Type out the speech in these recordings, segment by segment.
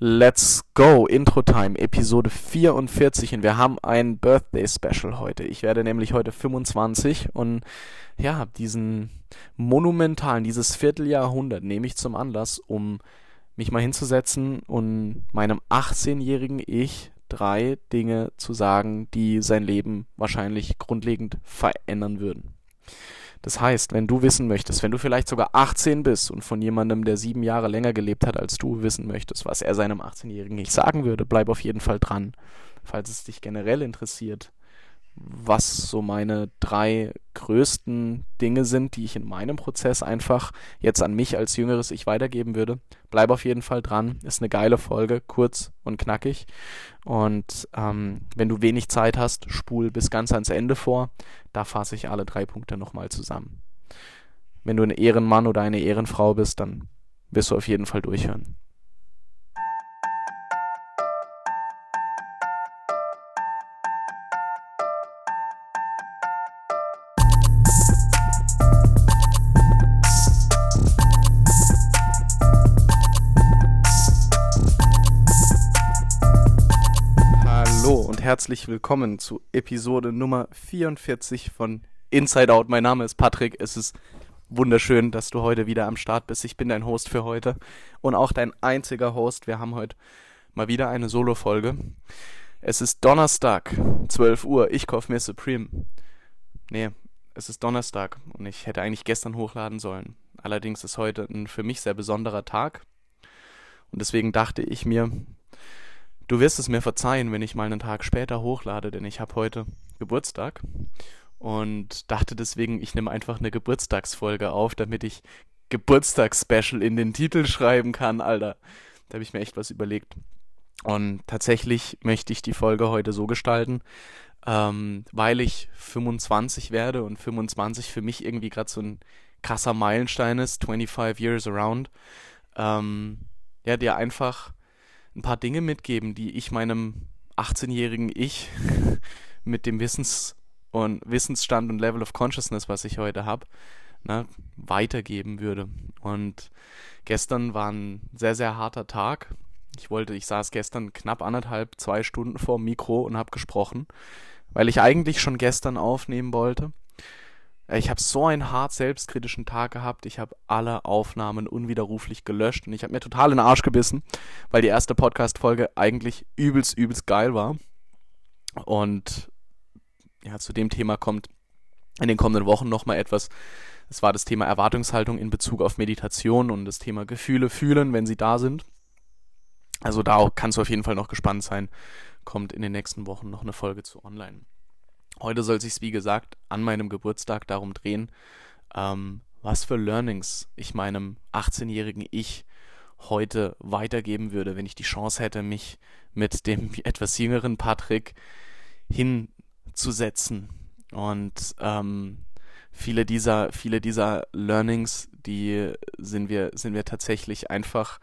Let's go, Intro Time, Episode 44 und wir haben ein Birthday Special heute. Ich werde nämlich heute 25 und ja, diesen monumentalen, dieses Vierteljahrhundert nehme ich zum Anlass, um mich mal hinzusetzen und meinem 18-jährigen Ich drei Dinge zu sagen, die sein Leben wahrscheinlich grundlegend verändern würden. Das heißt, wenn du wissen möchtest, wenn du vielleicht sogar 18 bist und von jemandem, der sieben Jahre länger gelebt hat als du, wissen möchtest, was er seinem 18-Jährigen nicht sagen würde, bleib auf jeden Fall dran. Falls es dich generell interessiert, was so meine drei größten Dinge sind, die ich in meinem Prozess einfach jetzt an mich als jüngeres Ich weitergeben würde. Bleib auf jeden Fall dran. Ist eine geile Folge, kurz und knackig. Und ähm, wenn du wenig Zeit hast, spul bis ganz ans Ende vor. Da fasse ich alle drei Punkte nochmal zusammen. Wenn du ein Ehrenmann oder eine Ehrenfrau bist, dann wirst du auf jeden Fall durchhören. Herzlich willkommen zu Episode Nummer 44 von Inside Out. Mein Name ist Patrick. Es ist wunderschön, dass du heute wieder am Start bist. Ich bin dein Host für heute und auch dein einziger Host. Wir haben heute mal wieder eine Solo-Folge. Es ist Donnerstag, 12 Uhr. Ich kaufe mir Supreme. Nee, es ist Donnerstag und ich hätte eigentlich gestern hochladen sollen. Allerdings ist heute ein für mich sehr besonderer Tag. Und deswegen dachte ich mir, Du wirst es mir verzeihen, wenn ich mal einen Tag später hochlade, denn ich habe heute Geburtstag und dachte deswegen, ich nehme einfach eine Geburtstagsfolge auf, damit ich Geburtstagsspecial in den Titel schreiben kann, Alter. Da habe ich mir echt was überlegt. Und tatsächlich möchte ich die Folge heute so gestalten, ähm, weil ich 25 werde und 25 für mich irgendwie gerade so ein krasser Meilenstein ist, 25 Years Around. Ähm, ja, dir einfach ein paar Dinge mitgeben, die ich meinem 18-jährigen Ich mit dem Wissens- und Wissensstand und Level of Consciousness, was ich heute habe, ne, weitergeben würde. Und gestern war ein sehr, sehr harter Tag. Ich wollte, ich saß gestern knapp anderthalb, zwei Stunden vor dem Mikro und habe gesprochen, weil ich eigentlich schon gestern aufnehmen wollte. Ich habe so einen hart selbstkritischen Tag gehabt. Ich habe alle Aufnahmen unwiderruflich gelöscht und ich habe mir total in den Arsch gebissen, weil die erste Podcast-Folge eigentlich übelst, übelst geil war. Und ja, zu dem Thema kommt in den kommenden Wochen nochmal etwas. Es war das Thema Erwartungshaltung in Bezug auf Meditation und das Thema Gefühle fühlen, wenn sie da sind. Also da kannst du auf jeden Fall noch gespannt sein. Kommt in den nächsten Wochen noch eine Folge zu online. Heute soll sich wie gesagt, an meinem Geburtstag darum drehen, ähm, was für Learnings ich meinem 18-jährigen Ich heute weitergeben würde, wenn ich die Chance hätte, mich mit dem etwas jüngeren Patrick hinzusetzen. Und ähm, viele dieser, viele dieser Learnings, die sind wir, sind wir tatsächlich einfach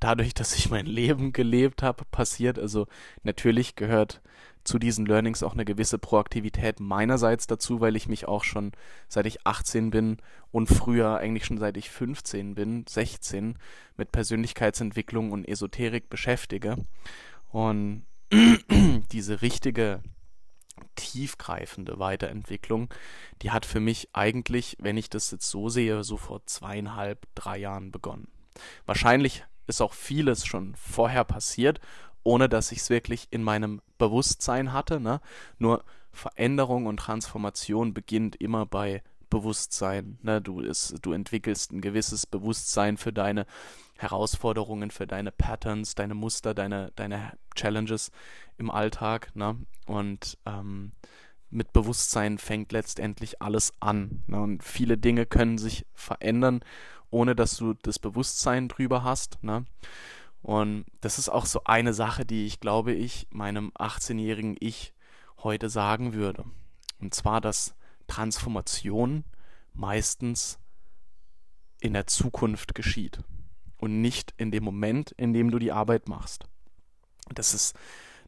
dadurch, dass ich mein Leben gelebt habe, passiert. Also natürlich gehört zu diesen Learnings auch eine gewisse Proaktivität meinerseits dazu, weil ich mich auch schon seit ich 18 bin und früher eigentlich schon seit ich 15 bin, 16, mit Persönlichkeitsentwicklung und Esoterik beschäftige. Und diese richtige tiefgreifende Weiterentwicklung, die hat für mich eigentlich, wenn ich das jetzt so sehe, so vor zweieinhalb, drei Jahren begonnen. Wahrscheinlich ist auch vieles schon vorher passiert ohne dass ich es wirklich in meinem Bewusstsein hatte. Ne? Nur Veränderung und Transformation beginnt immer bei Bewusstsein. Ne? Du, ist, du entwickelst ein gewisses Bewusstsein für deine Herausforderungen, für deine Patterns, deine Muster, deine, deine Challenges im Alltag. Ne? Und ähm, mit Bewusstsein fängt letztendlich alles an. Ne? Und viele Dinge können sich verändern, ohne dass du das Bewusstsein drüber hast. Ne? Und das ist auch so eine Sache, die ich glaube ich meinem 18-jährigen Ich heute sagen würde. Und zwar, dass Transformation meistens in der Zukunft geschieht und nicht in dem Moment, in dem du die Arbeit machst. Das ist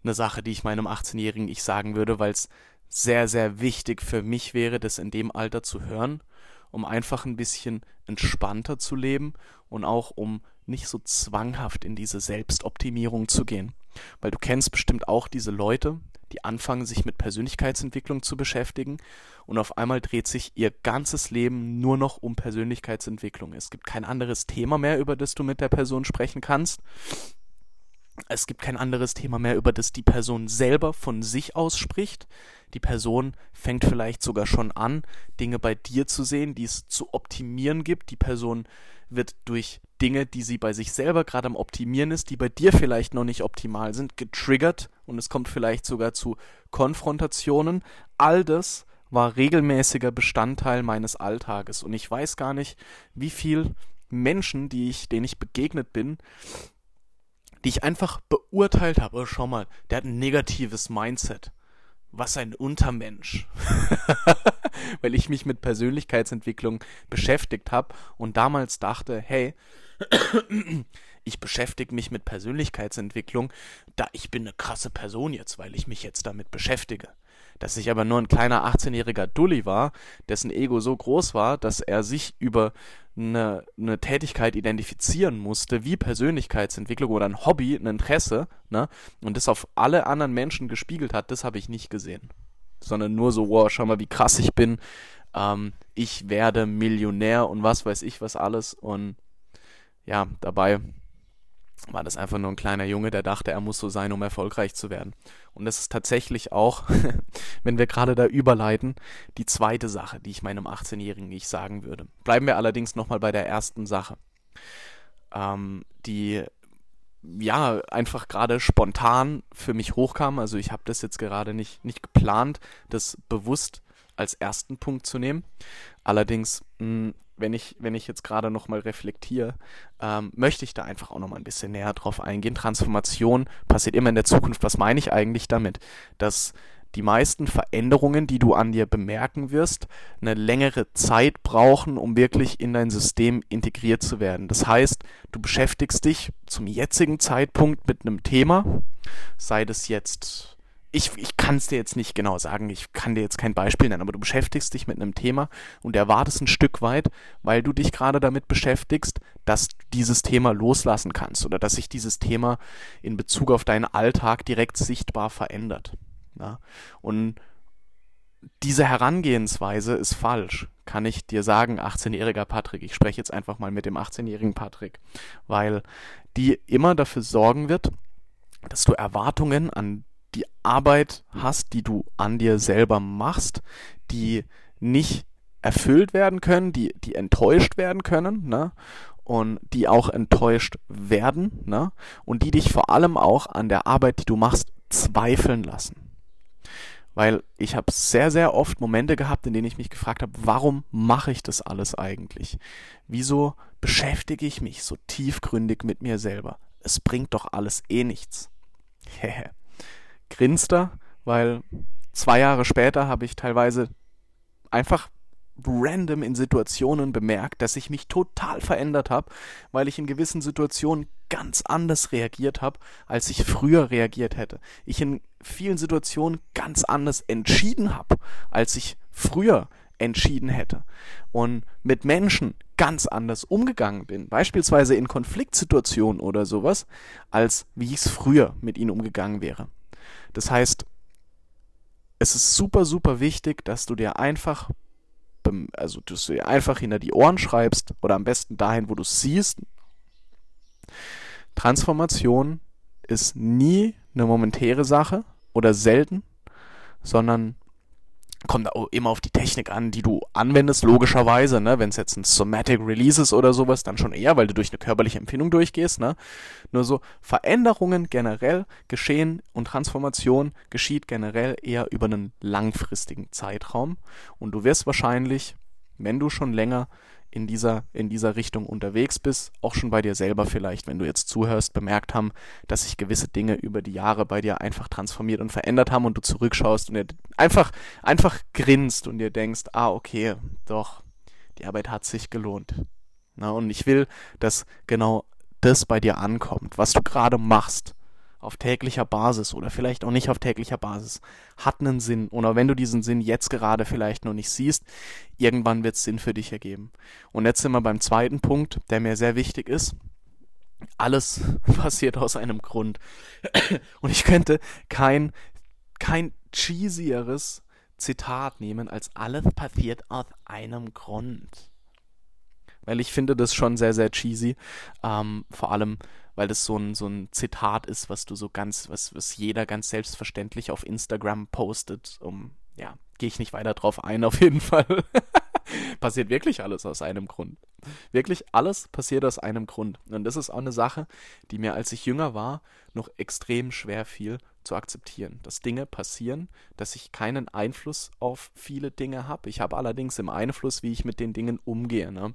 eine Sache, die ich meinem 18-jährigen Ich sagen würde, weil es sehr, sehr wichtig für mich wäre, das in dem Alter zu hören, um einfach ein bisschen entspannter zu leben und auch um nicht so zwanghaft in diese Selbstoptimierung zu gehen. Weil du kennst bestimmt auch diese Leute, die anfangen, sich mit Persönlichkeitsentwicklung zu beschäftigen und auf einmal dreht sich ihr ganzes Leben nur noch um Persönlichkeitsentwicklung. Es gibt kein anderes Thema mehr, über das du mit der Person sprechen kannst. Es gibt kein anderes Thema mehr, über das die Person selber von sich aus spricht. Die Person fängt vielleicht sogar schon an, Dinge bei dir zu sehen, die es zu optimieren gibt. Die Person wird durch Dinge, die sie bei sich selber gerade am Optimieren ist, die bei dir vielleicht noch nicht optimal sind, getriggert und es kommt vielleicht sogar zu Konfrontationen. All das war regelmäßiger Bestandteil meines Alltages und ich weiß gar nicht, wie viel Menschen, die ich, denen ich begegnet bin, die ich einfach beurteilt habe. Oh, schau mal, der hat ein negatives Mindset. Was ein Untermensch. Weil ich mich mit Persönlichkeitsentwicklung beschäftigt habe und damals dachte, hey, ich beschäftige mich mit Persönlichkeitsentwicklung, da ich bin eine krasse Person jetzt, weil ich mich jetzt damit beschäftige. Dass ich aber nur ein kleiner 18-jähriger Dulli war, dessen Ego so groß war, dass er sich über eine, eine Tätigkeit identifizieren musste, wie Persönlichkeitsentwicklung oder ein Hobby, ein Interesse, ne, und das auf alle anderen Menschen gespiegelt hat, das habe ich nicht gesehen. Sondern nur so, wow, schau mal, wie krass ich bin, ähm, ich werde Millionär und was weiß ich was alles und ja, dabei war das einfach nur ein kleiner Junge, der dachte, er muss so sein, um erfolgreich zu werden. Und das ist tatsächlich auch, wenn wir gerade da überleiten, die zweite Sache, die ich meinem 18-jährigen Ich sagen würde. Bleiben wir allerdings nochmal bei der ersten Sache, ähm, die ja einfach gerade spontan für mich hochkam. Also ich habe das jetzt gerade nicht, nicht geplant, das bewusst als ersten Punkt zu nehmen. Allerdings mh, wenn ich, wenn ich jetzt gerade nochmal reflektiere, ähm, möchte ich da einfach auch nochmal ein bisschen näher drauf eingehen. Transformation passiert immer in der Zukunft. Was meine ich eigentlich damit? Dass die meisten Veränderungen, die du an dir bemerken wirst, eine längere Zeit brauchen, um wirklich in dein System integriert zu werden. Das heißt, du beschäftigst dich zum jetzigen Zeitpunkt mit einem Thema, sei das jetzt ich, ich kann es dir jetzt nicht genau sagen, ich kann dir jetzt kein Beispiel nennen, aber du beschäftigst dich mit einem Thema und erwartest ein Stück weit, weil du dich gerade damit beschäftigst, dass du dieses Thema loslassen kannst oder dass sich dieses Thema in Bezug auf deinen Alltag direkt sichtbar verändert. Ja? Und diese Herangehensweise ist falsch, kann ich dir sagen, 18-jähriger Patrick. Ich spreche jetzt einfach mal mit dem 18-jährigen Patrick, weil die immer dafür sorgen wird, dass du Erwartungen an die Arbeit hast, die du an dir selber machst, die nicht erfüllt werden können, die, die enttäuscht werden können, ne? Und die auch enttäuscht werden, ne? Und die dich vor allem auch an der Arbeit, die du machst, zweifeln lassen. Weil ich habe sehr, sehr oft Momente gehabt, in denen ich mich gefragt habe, warum mache ich das alles eigentlich? Wieso beschäftige ich mich so tiefgründig mit mir selber? Es bringt doch alles eh nichts. Hehe grinst er, weil zwei Jahre später habe ich teilweise einfach random in Situationen bemerkt, dass ich mich total verändert habe, weil ich in gewissen Situationen ganz anders reagiert habe, als ich früher reagiert hätte. Ich in vielen Situationen ganz anders entschieden habe, als ich früher entschieden hätte. Und mit Menschen ganz anders umgegangen bin, beispielsweise in Konfliktsituationen oder sowas, als wie ich es früher mit ihnen umgegangen wäre. Das heißt, es ist super, super wichtig, dass du dir einfach, also dass du dir einfach hinter die Ohren schreibst oder am besten dahin, wo du es siehst. Transformation ist nie eine momentäre Sache oder selten, sondern kommt immer auf die Technik an, die du anwendest, logischerweise, ne? Wenn es jetzt ein Somatic Release ist oder sowas, dann schon eher, weil du durch eine körperliche Empfindung durchgehst, ne? Nur so Veränderungen generell geschehen und Transformation geschieht generell eher über einen langfristigen Zeitraum. Und du wirst wahrscheinlich, wenn du schon länger in dieser, in dieser Richtung unterwegs bist, auch schon bei dir selber vielleicht, wenn du jetzt zuhörst, bemerkt haben, dass sich gewisse Dinge über die Jahre bei dir einfach transformiert und verändert haben und du zurückschaust und dir einfach, einfach grinst und dir denkst, ah, okay, doch, die Arbeit hat sich gelohnt. Na, und ich will, dass genau das bei dir ankommt, was du gerade machst, auf täglicher Basis oder vielleicht auch nicht auf täglicher Basis, hat einen Sinn. Oder wenn du diesen Sinn jetzt gerade vielleicht noch nicht siehst, irgendwann wird es Sinn für dich ergeben. Und jetzt sind wir beim zweiten Punkt, der mir sehr wichtig ist. alles passiert aus einem Grund. Und ich könnte kein, kein cheesieres Zitat nehmen, als alles passiert aus einem Grund. Weil ich finde das schon sehr, sehr cheesy. Ähm, vor allem, weil das so ein, so ein Zitat ist, was du so ganz, was, was jeder ganz selbstverständlich auf Instagram postet. Um, ja, gehe ich nicht weiter drauf ein, auf jeden Fall. passiert wirklich alles aus einem Grund. Wirklich alles passiert aus einem Grund. Und das ist auch eine Sache, die mir, als ich jünger war, noch extrem schwer fiel zu akzeptieren. Dass Dinge passieren, dass ich keinen Einfluss auf viele Dinge habe. Ich habe allerdings im Einfluss, wie ich mit den Dingen umgehe. Ne?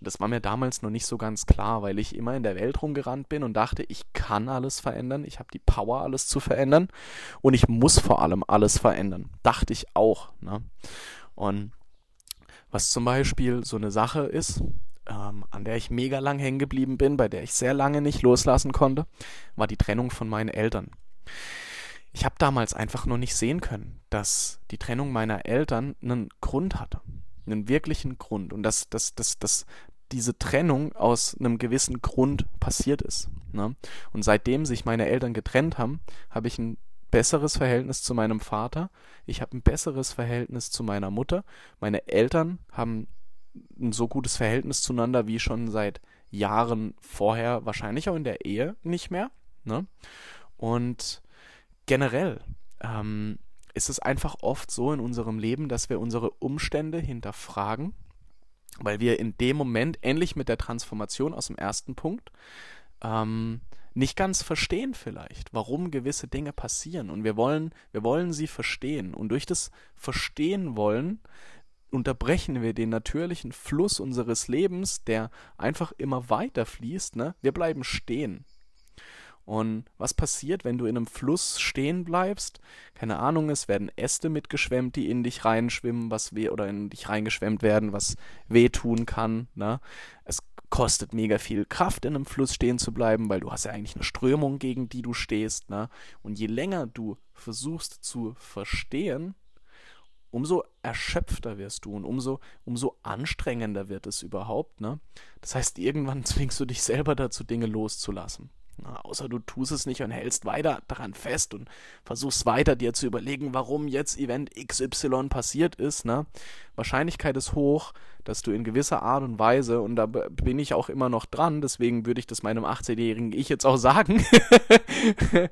Das war mir damals noch nicht so ganz klar, weil ich immer in der Welt rumgerannt bin und dachte, ich kann alles verändern, ich habe die Power, alles zu verändern und ich muss vor allem alles verändern. Dachte ich auch. Ne? Und was zum Beispiel so eine Sache ist, ähm, an der ich mega lang hängen geblieben bin, bei der ich sehr lange nicht loslassen konnte, war die Trennung von meinen Eltern. Ich habe damals einfach nur nicht sehen können, dass die Trennung meiner Eltern einen Grund hatte. Einen wirklichen Grund. Und dass, dass, dass, dass diese Trennung aus einem gewissen Grund passiert ist. Ne? Und seitdem sich meine Eltern getrennt haben, habe ich ein besseres Verhältnis zu meinem Vater, ich habe ein besseres Verhältnis zu meiner Mutter, meine Eltern haben ein so gutes Verhältnis zueinander wie schon seit Jahren vorher, wahrscheinlich auch in der Ehe nicht mehr. Ne? Und generell ähm, ist es einfach oft so in unserem Leben, dass wir unsere Umstände hinterfragen, weil wir in dem Moment, ähnlich mit der Transformation aus dem ersten Punkt, ähm, nicht ganz verstehen vielleicht, warum gewisse Dinge passieren. Und wir wollen, wir wollen sie verstehen. Und durch das Verstehen wollen unterbrechen wir den natürlichen Fluss unseres Lebens, der einfach immer weiter fließt. Ne? Wir bleiben stehen. Und was passiert, wenn du in einem Fluss stehen bleibst? Keine Ahnung, es werden Äste mitgeschwemmt, die in dich reinschwimmen, was weh oder in dich reingeschwemmt werden, was wehtun kann. Ne? Es kostet mega viel Kraft, in einem Fluss stehen zu bleiben, weil du hast ja eigentlich eine Strömung, gegen die du stehst. Ne? Und je länger du versuchst zu verstehen, umso erschöpfter wirst du und umso, umso anstrengender wird es überhaupt. Ne? Das heißt, irgendwann zwingst du dich selber dazu, Dinge loszulassen. Na, außer du tust es nicht und hältst weiter daran fest und versuchst weiter dir zu überlegen, warum jetzt Event XY passiert ist. Ne? Wahrscheinlichkeit ist hoch, dass du in gewisser Art und Weise, und da bin ich auch immer noch dran, deswegen würde ich das meinem 18-jährigen Ich jetzt auch sagen,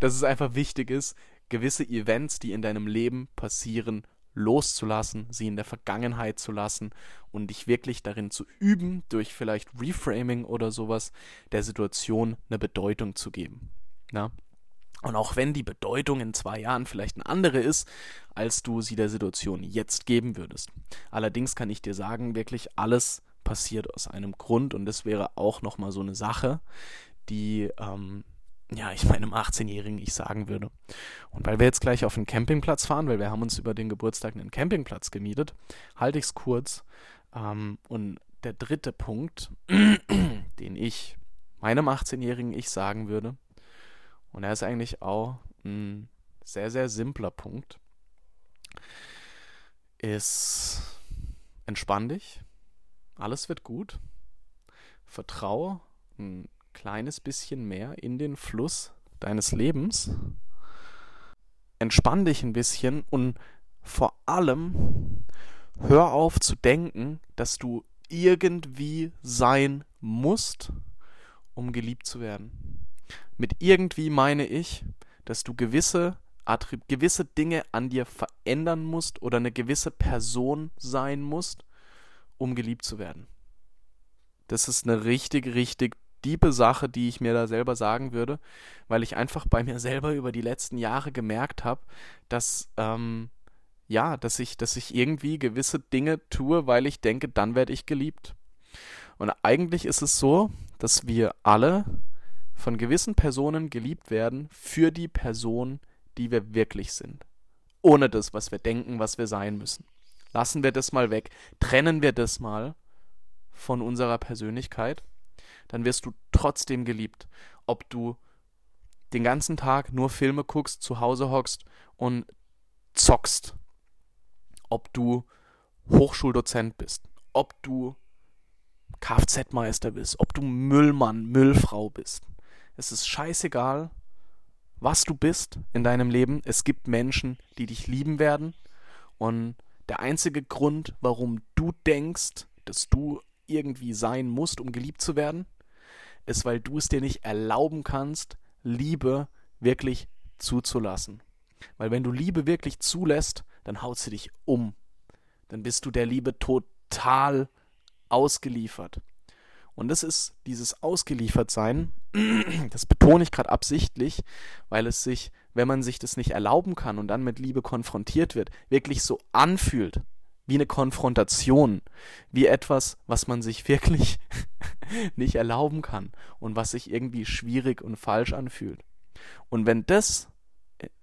dass es einfach wichtig ist, gewisse Events, die in deinem Leben passieren, loszulassen, sie in der Vergangenheit zu lassen und dich wirklich darin zu üben, durch vielleicht Reframing oder sowas der Situation eine Bedeutung zu geben. Na? Und auch wenn die Bedeutung in zwei Jahren vielleicht eine andere ist, als du sie der Situation jetzt geben würdest. Allerdings kann ich dir sagen, wirklich alles passiert aus einem Grund und das wäre auch nochmal so eine Sache, die ähm, ja, ich meinem 18-Jährigen ich sagen würde. Und weil wir jetzt gleich auf den Campingplatz fahren, weil wir haben uns über den Geburtstag einen Campingplatz gemietet, halte ich es kurz. Ähm, und der dritte Punkt, den ich meinem 18-Jährigen ich sagen würde, und er ist eigentlich auch ein sehr, sehr simpler Punkt, ist entspann dich, alles wird gut, vertraue, kleines bisschen mehr in den Fluss deines Lebens. Entspann dich ein bisschen und vor allem hör auf zu denken, dass du irgendwie sein musst, um geliebt zu werden. Mit irgendwie meine ich, dass du gewisse Attrib gewisse Dinge an dir verändern musst oder eine gewisse Person sein musst, um geliebt zu werden. Das ist eine richtig, richtig diebe Sache, die ich mir da selber sagen würde, weil ich einfach bei mir selber über die letzten Jahre gemerkt habe, dass ähm, ja, dass ich, dass ich irgendwie gewisse Dinge tue, weil ich denke, dann werde ich geliebt. Und eigentlich ist es so, dass wir alle von gewissen Personen geliebt werden für die Person, die wir wirklich sind. Ohne das, was wir denken, was wir sein müssen. Lassen wir das mal weg. Trennen wir das mal von unserer Persönlichkeit dann wirst du trotzdem geliebt. Ob du den ganzen Tag nur Filme guckst, zu Hause hockst und zockst. Ob du Hochschuldozent bist. Ob du Kfz-Meister bist, ob du Müllmann, Müllfrau bist. Es ist scheißegal, was du bist in deinem Leben. Es gibt Menschen, die dich lieben werden. Und der einzige Grund, warum du denkst, dass du irgendwie sein musst, um geliebt zu werden, ist, weil du es dir nicht erlauben kannst, Liebe wirklich zuzulassen. Weil wenn du Liebe wirklich zulässt, dann haut sie dich um. Dann bist du der Liebe total ausgeliefert. Und das ist dieses Ausgeliefertsein, das betone ich gerade absichtlich, weil es sich, wenn man sich das nicht erlauben kann und dann mit Liebe konfrontiert wird, wirklich so anfühlt, wie eine Konfrontation, wie etwas, was man sich wirklich nicht erlauben kann und was sich irgendwie schwierig und falsch anfühlt. Und wenn das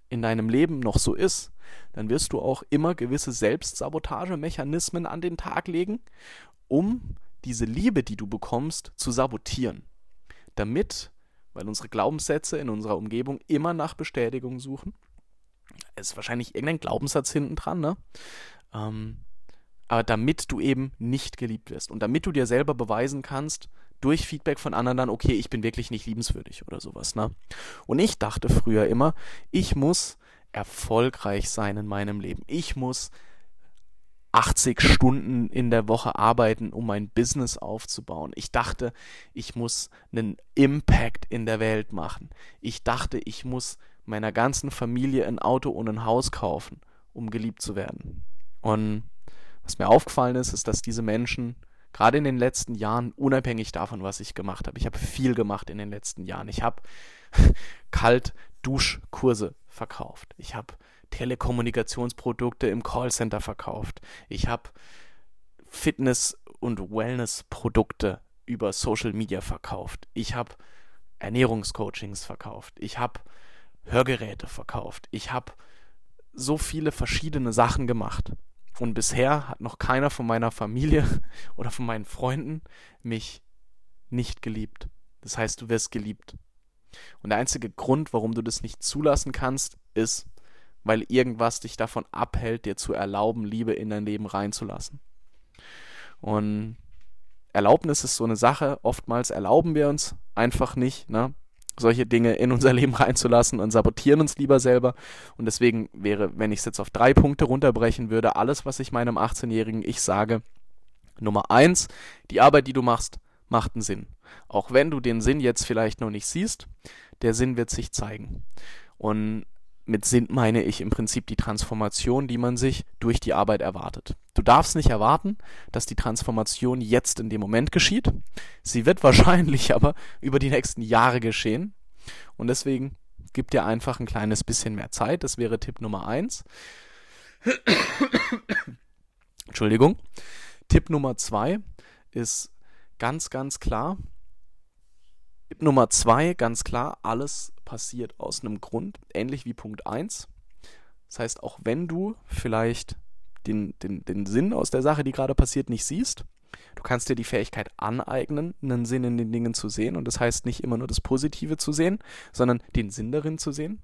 in deinem Leben noch so ist, dann wirst du auch immer gewisse Selbstsabotagemechanismen an den Tag legen, um diese Liebe, die du bekommst, zu sabotieren. Damit, weil unsere Glaubenssätze in unserer Umgebung immer nach Bestätigung suchen, ist wahrscheinlich irgendein Glaubenssatz hinten dran, ne? Ähm, aber damit du eben nicht geliebt wirst und damit du dir selber beweisen kannst, durch Feedback von anderen dann, okay, ich bin wirklich nicht liebenswürdig oder sowas, ne? Und ich dachte früher immer, ich muss erfolgreich sein in meinem Leben. Ich muss 80 Stunden in der Woche arbeiten, um mein Business aufzubauen. Ich dachte, ich muss einen Impact in der Welt machen. Ich dachte, ich muss meiner ganzen Familie ein Auto und ein Haus kaufen, um geliebt zu werden. Und was mir aufgefallen ist, ist, dass diese Menschen gerade in den letzten Jahren, unabhängig davon, was ich gemacht habe, ich habe viel gemacht in den letzten Jahren. Ich habe Kalt-Duschkurse verkauft. Ich habe Telekommunikationsprodukte im Callcenter verkauft. Ich habe Fitness- und Wellness-Produkte über Social Media verkauft. Ich habe Ernährungscoachings verkauft. Ich habe Hörgeräte verkauft. Ich habe so viele verschiedene Sachen gemacht. Und bisher hat noch keiner von meiner Familie oder von meinen Freunden mich nicht geliebt. Das heißt, du wirst geliebt. Und der einzige Grund, warum du das nicht zulassen kannst, ist, weil irgendwas dich davon abhält, dir zu erlauben, Liebe in dein Leben reinzulassen. Und Erlaubnis ist so eine Sache, oftmals erlauben wir uns einfach nicht, ne? Solche Dinge in unser Leben reinzulassen und sabotieren uns lieber selber. Und deswegen wäre, wenn ich es jetzt auf drei Punkte runterbrechen würde, alles, was ich meinem 18-jährigen Ich sage, Nummer eins, die Arbeit, die du machst, macht einen Sinn. Auch wenn du den Sinn jetzt vielleicht noch nicht siehst, der Sinn wird sich zeigen. Und mit Sinn meine ich im Prinzip die Transformation, die man sich durch die Arbeit erwartet. Du darfst nicht erwarten, dass die Transformation jetzt in dem Moment geschieht. Sie wird wahrscheinlich aber über die nächsten Jahre geschehen. Und deswegen gib dir einfach ein kleines bisschen mehr Zeit. Das wäre Tipp Nummer eins. Entschuldigung. Tipp Nummer zwei ist ganz, ganz klar. Tipp Nummer zwei, ganz klar, alles passiert aus einem Grund, ähnlich wie Punkt 1. Das heißt, auch wenn du vielleicht den, den, den Sinn aus der Sache, die gerade passiert, nicht siehst, du kannst dir die Fähigkeit aneignen, einen Sinn in den Dingen zu sehen. Und das heißt nicht immer nur das Positive zu sehen, sondern den Sinn darin zu sehen.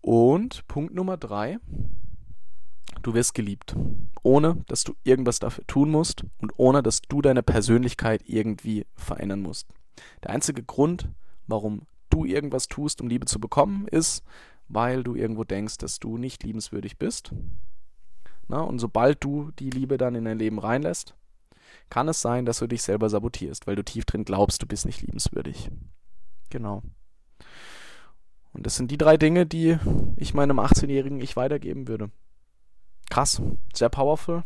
Und Punkt Nummer drei, du wirst geliebt, ohne dass du irgendwas dafür tun musst und ohne dass du deine Persönlichkeit irgendwie verändern musst. Der einzige Grund, warum du irgendwas tust, um Liebe zu bekommen, ist, weil du irgendwo denkst, dass du nicht liebenswürdig bist. Na, und sobald du die Liebe dann in dein Leben reinlässt, kann es sein, dass du dich selber sabotierst, weil du tief drin glaubst, du bist nicht liebenswürdig. Genau. Und das sind die drei Dinge, die ich meinem 18-jährigen Ich weitergeben würde. Krass, sehr powerful.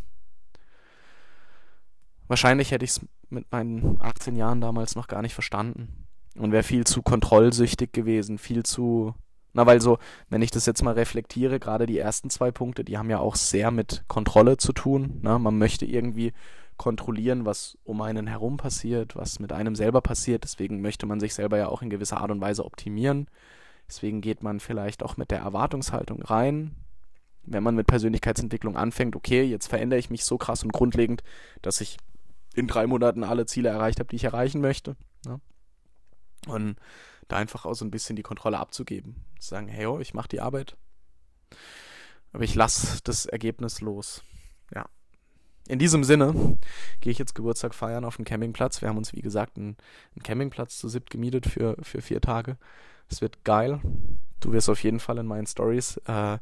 Wahrscheinlich hätte ich es mit meinen 18 Jahren damals noch gar nicht verstanden und wäre viel zu kontrollsüchtig gewesen, viel zu. Na, weil so, wenn ich das jetzt mal reflektiere, gerade die ersten zwei Punkte, die haben ja auch sehr mit Kontrolle zu tun. Ne? Man möchte irgendwie kontrollieren, was um einen herum passiert, was mit einem selber passiert. Deswegen möchte man sich selber ja auch in gewisser Art und Weise optimieren. Deswegen geht man vielleicht auch mit der Erwartungshaltung rein, wenn man mit Persönlichkeitsentwicklung anfängt, okay, jetzt verändere ich mich so krass und grundlegend, dass ich in drei Monaten alle Ziele erreicht habe, die ich erreichen möchte. Ne? Und da einfach auch so ein bisschen die Kontrolle abzugeben. Zu sagen, hey, oh, ich mache die Arbeit, aber ich lasse das Ergebnis los. Ja. in diesem Sinne gehe ich jetzt Geburtstag feiern auf dem Campingplatz. Wir haben uns, wie gesagt, einen, einen Campingplatz zu siebt gemietet für, für vier Tage. Es wird geil. Du wirst auf jeden Fall in meinen Stories äh,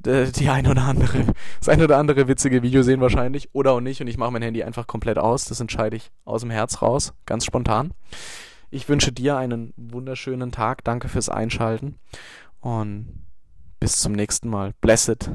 die ein oder andere, das ein oder andere witzige Video sehen wahrscheinlich oder auch nicht und ich mache mein Handy einfach komplett aus. Das entscheide ich aus dem Herz raus, ganz spontan. Ich wünsche dir einen wunderschönen Tag. Danke fürs Einschalten und bis zum nächsten Mal. Blessed.